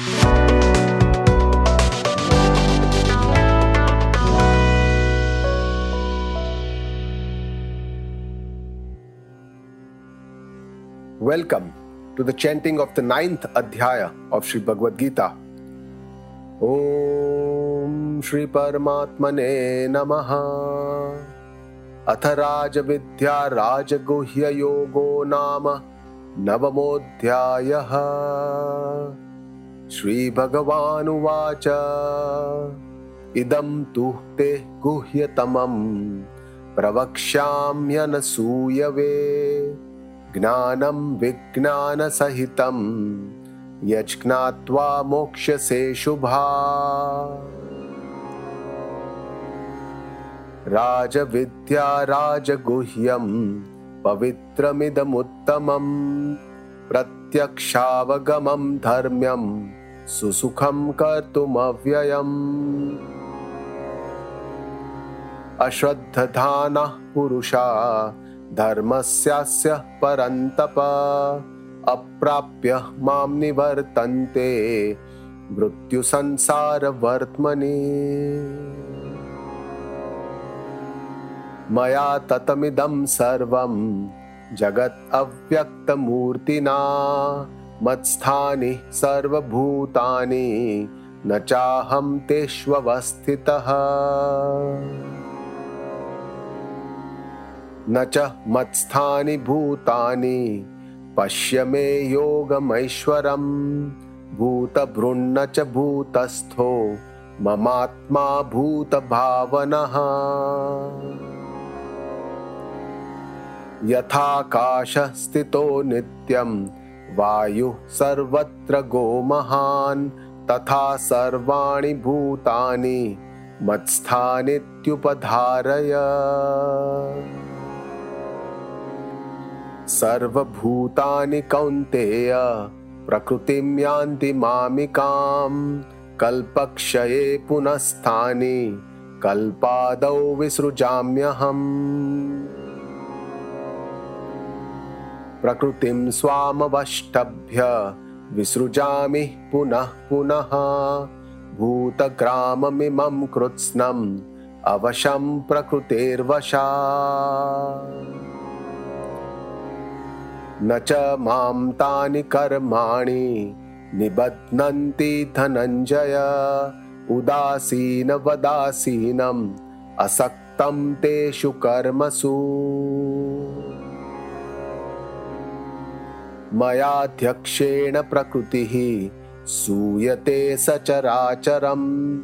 Welcome to the chanting of the ninth Adhyaya of Sri Bhagavad Gita. ॐ श्रीपरमात्मने नमः अथ राजविद्या राजगुह्ययोगो नाम नवमोऽध्यायः श्रीभगवानुवाच। इदं तु गुह्यतमं प्रवक्ष्याम्यनसूयवे ज्ञानं विज्ञानसहितं यज्ञात्वा मोक्ष्यसे शुभा। राजविद्या राजगुह्यं पवित्रमिदमुत्तमं प्रत्यक्षावगमं धर्म्यं सुसुखं कर्तुमव्ययम्। अश्रद्धधानः पुरुषा धर्मस्यास्य परन्तप अप्राप्य मां निवर्तन्ते मृत्युसंसारवर्त्मनि। मया ततमिदं सर्वं जगत् अव्यक्तमूर्तिना मत्स्थानि सर्वभूतानि न चाहं तेष्वस्थितः। न च मत्स्थानि भूतानि पश्य मे योगमैश्वरम्। भूतभृन्न च भूतस्थो ममात्मा भूतभावनः। यथाकाशस्थितो नित्यं वायुः सर्वत्र गोमहान् तथा सर्वाणि भूतानि मत्स्थानित्युपधारय। सर्वभूतानि कौन्तेय प्रकृतिं यान्ति मामिकां कल्पक्षये पुनस्तानि कल्पादौ विसृजाम्यहम् प्रकृतिं स्वामवष्टभ्य। विसृजामि पुनः पुनः। भूतग्राममिमं कृत्स्नम् अवशं प्रकृतेर्वशा। न च माँ तानि कर्माणि, निबध्नन्ति धनञ्जय। उदासीनवदासीनम् असक्तं तेषु कर्मसु। मयाध्यक्षेण प्रकृतिः सूयते सचराचरम्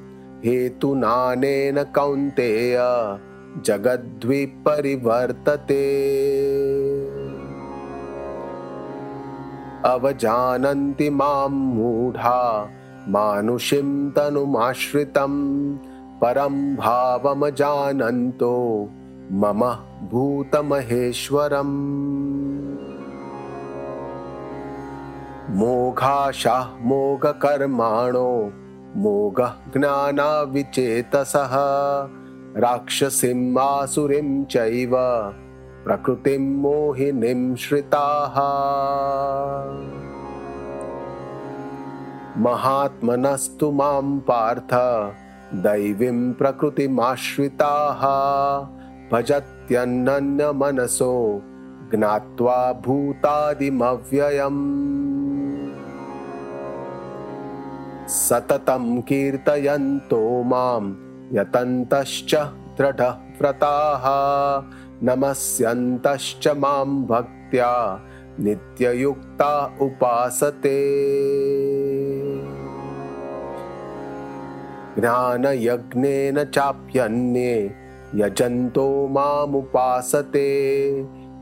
हेतुनानेन कौन्तेय जगद्विपरिवर्तते। अवजानन्ति माँ मूढा मानुषीं तनुमाश्रितं परं भावमजानन्तो मम भूतमहेश्वरम्। मोघाशाः मोघकर्माणो मोघज्ञानाविचेतसः राक्षसीम् आसुरीं चैव, प्रकृतिं मोहिनीं श्रिताः। महात्मनस्तु माँ पार्थ, दैवीं प्रकृतिमाश्रिताः। भजत्यन्नन्यमनसो, ज्ञात्वा भूतादिमव्ययम्। सततं कीर्तयन्तो मां यतन्तश्च दृढव्रताः नमस्यन्तश्च मां भक्त्या नित्ययुक्ता उपासते। ज्ञानयज्ञेन चाप्यन्ये यजन्तो मामुपासते।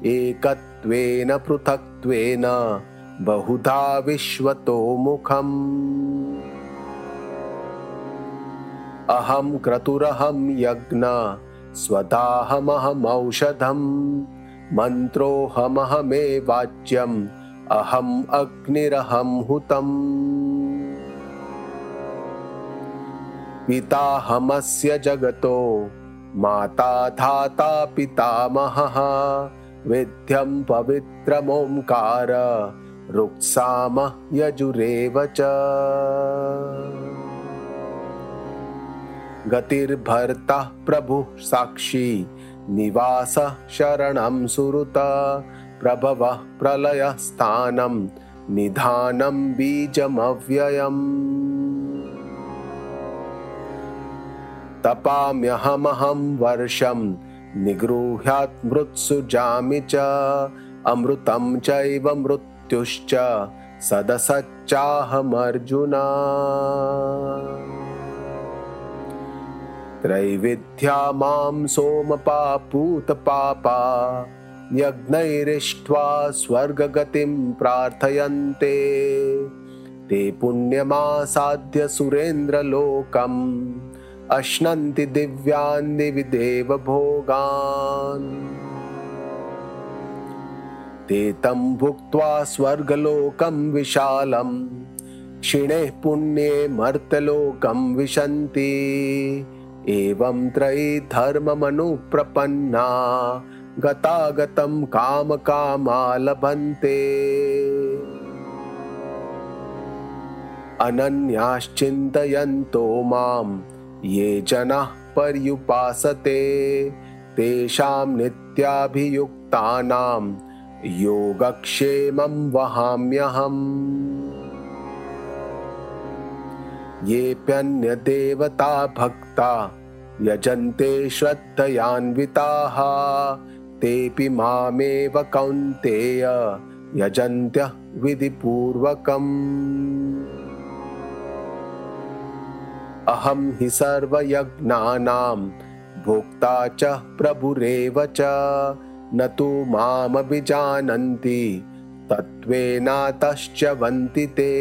एकत्वेन पृथक्त्वेन बहुधा विश्वतो मुखम्। अहं क्रतुरहं यज्ञ, स्वदाहमहमौषधम्। वाच्यम् अहम् अग्निरहं हुतम्। पिताहमस्य जगतो, माता धाता पितामहः। विध्यं पवित्रमोङ्कार रुक्साम यजुरेव च। गतिर्भर्ता प्रभुः साक्षी, निवासः शरणं सुरुत प्रभवः प्रलयस्थानं, निधानं बीजमव्ययम्। तपाम्यहमहं वर्षं, निगृह्यात् मृत्सु जामि च। अमृतं चैव मृत्युश्च सदसच्चाहमर्जुना। त्रैविध्या माँ सोमपापूतपापा यज्ञैरिष्ट्वा स्वर्गगतिं प्रार्थयन्ते। ते पुण्यमासाद्य सुरेन्द्रलोकम्, अश्नन्ति दिव्यान् दिवि देवभोगान् ते तं भुक्त्वा स्वर्गलोकं विशालं क्षिणे पुण्ये मर्तलोकं विशन्ति। एवं त्रयी धर्ममनुप्रपन्ना गतागतं कामकामा लभन्ते अनन्याश्चिन्तयन्तो माम् ये जनाः पर्युपासते तेषां नित्याभियुक्तानां योगक्षेमं वहाम्यहम्। येऽप्यन्यदेवता भक्ता यजन्ते श्रद्धयान्विताः। तेऽपि मामेव कौन्तेय यजन्त्यः विधिपूर्वकम्। अहं हि सर्वयज्ञानां भोक्ता च प्रभुरेव च न तु मामभिजानन्ति तत्त्वेनातश्च वन्ति ते।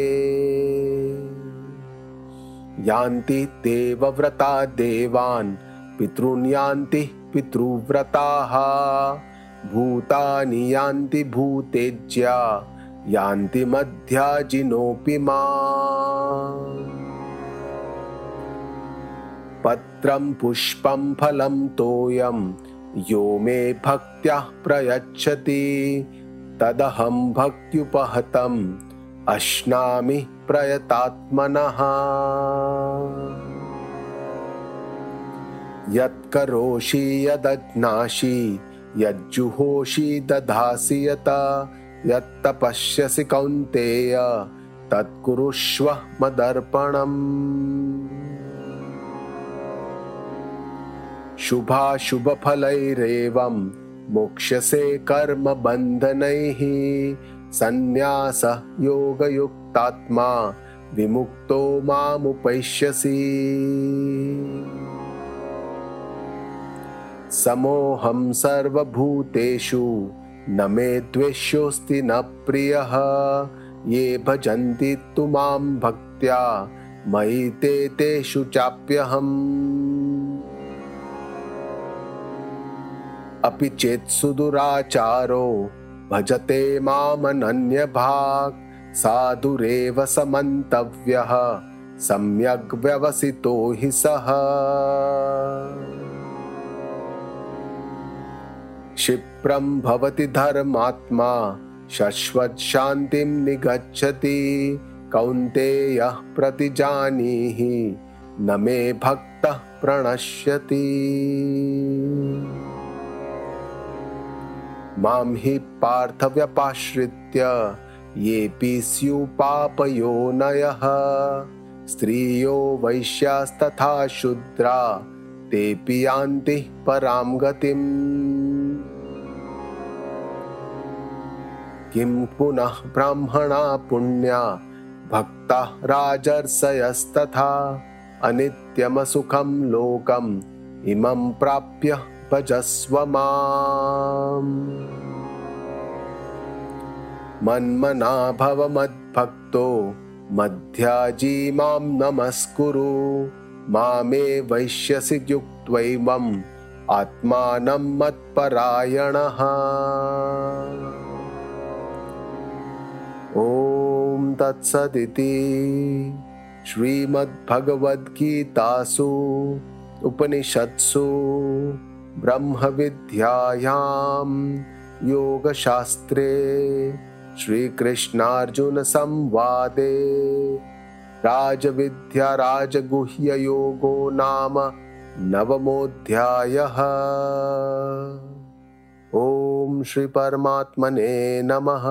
यान्ति देवव्रता देवान् पितॄन् यान्ति पितृव्रताः। भूतानि यान्ति भूतेज्या यान्ति मध्याजिनोऽपि मा पत्रं पुष्पं फलं तोयं यो मे भक्त्या प्रयच्छति। तदहं भक्त्युपहतम्। अश्नामि प्रयतात्मनः। यत्करोषि यदज्ञासि यज्जुहोषि दधासि यत। यत्तपश्यसि कौन्तेय तत्कुरुष्व मदर्पणम् शुभाशुभफलैरेवं मोक्ष्यसे कर्मबन्धनैः सन्न्यासः योगयुक्तात्मा विमुक्तो मामुपैष्यसि। समोऽहं सर्वभूतेषु न मे द्वेष्योऽस्ति न प्रियः, ये भजन्ति तु माँ भक्त्या, मयि ते तेषु चाप्यहम्। अपि चेत् सुदुराचारो। भजते मामनन्यभाक्। साधुरेव समन्तव्यः। सम्यग् व्यवसितो हि सः। क्षिप्रं भवति धर्मात्मा। शश्वत् निगच्छति। कौन्तेयः प्रतिजानीहि। न मे भक्तः प्रणश्यति। मां हि पार्थव्यपाश्रित्य येऽपि स्युपापयोनयः स्त्रियो वैश्यास्तथा शूद्रा तेऽपि यान्ति परां गतिम्। किं पुनः ब्राह्मणा पुण्या भक्ताः राजर्षयस्तथा अनित्यमसुखं लोकम् इमं प्राप्य भजस्व माम्। मन्मना भव मद्भक्तो मध्याजी मां नमस्कुरु। मामे वैश्यसि युक्त्वैवम् आत्मानं मत्परायणः। ॐ तत्सदिति श्रीमद्भगवद्गीतासु उपनिषत्सु ब्रह्मविद्यायां योगशास्त्रे श्रीकृष्णार्जुनसंवादे राजगुह्ययोगो नाम नवमोऽध्यायः। ॐ श्रीपरमात्मने नमः।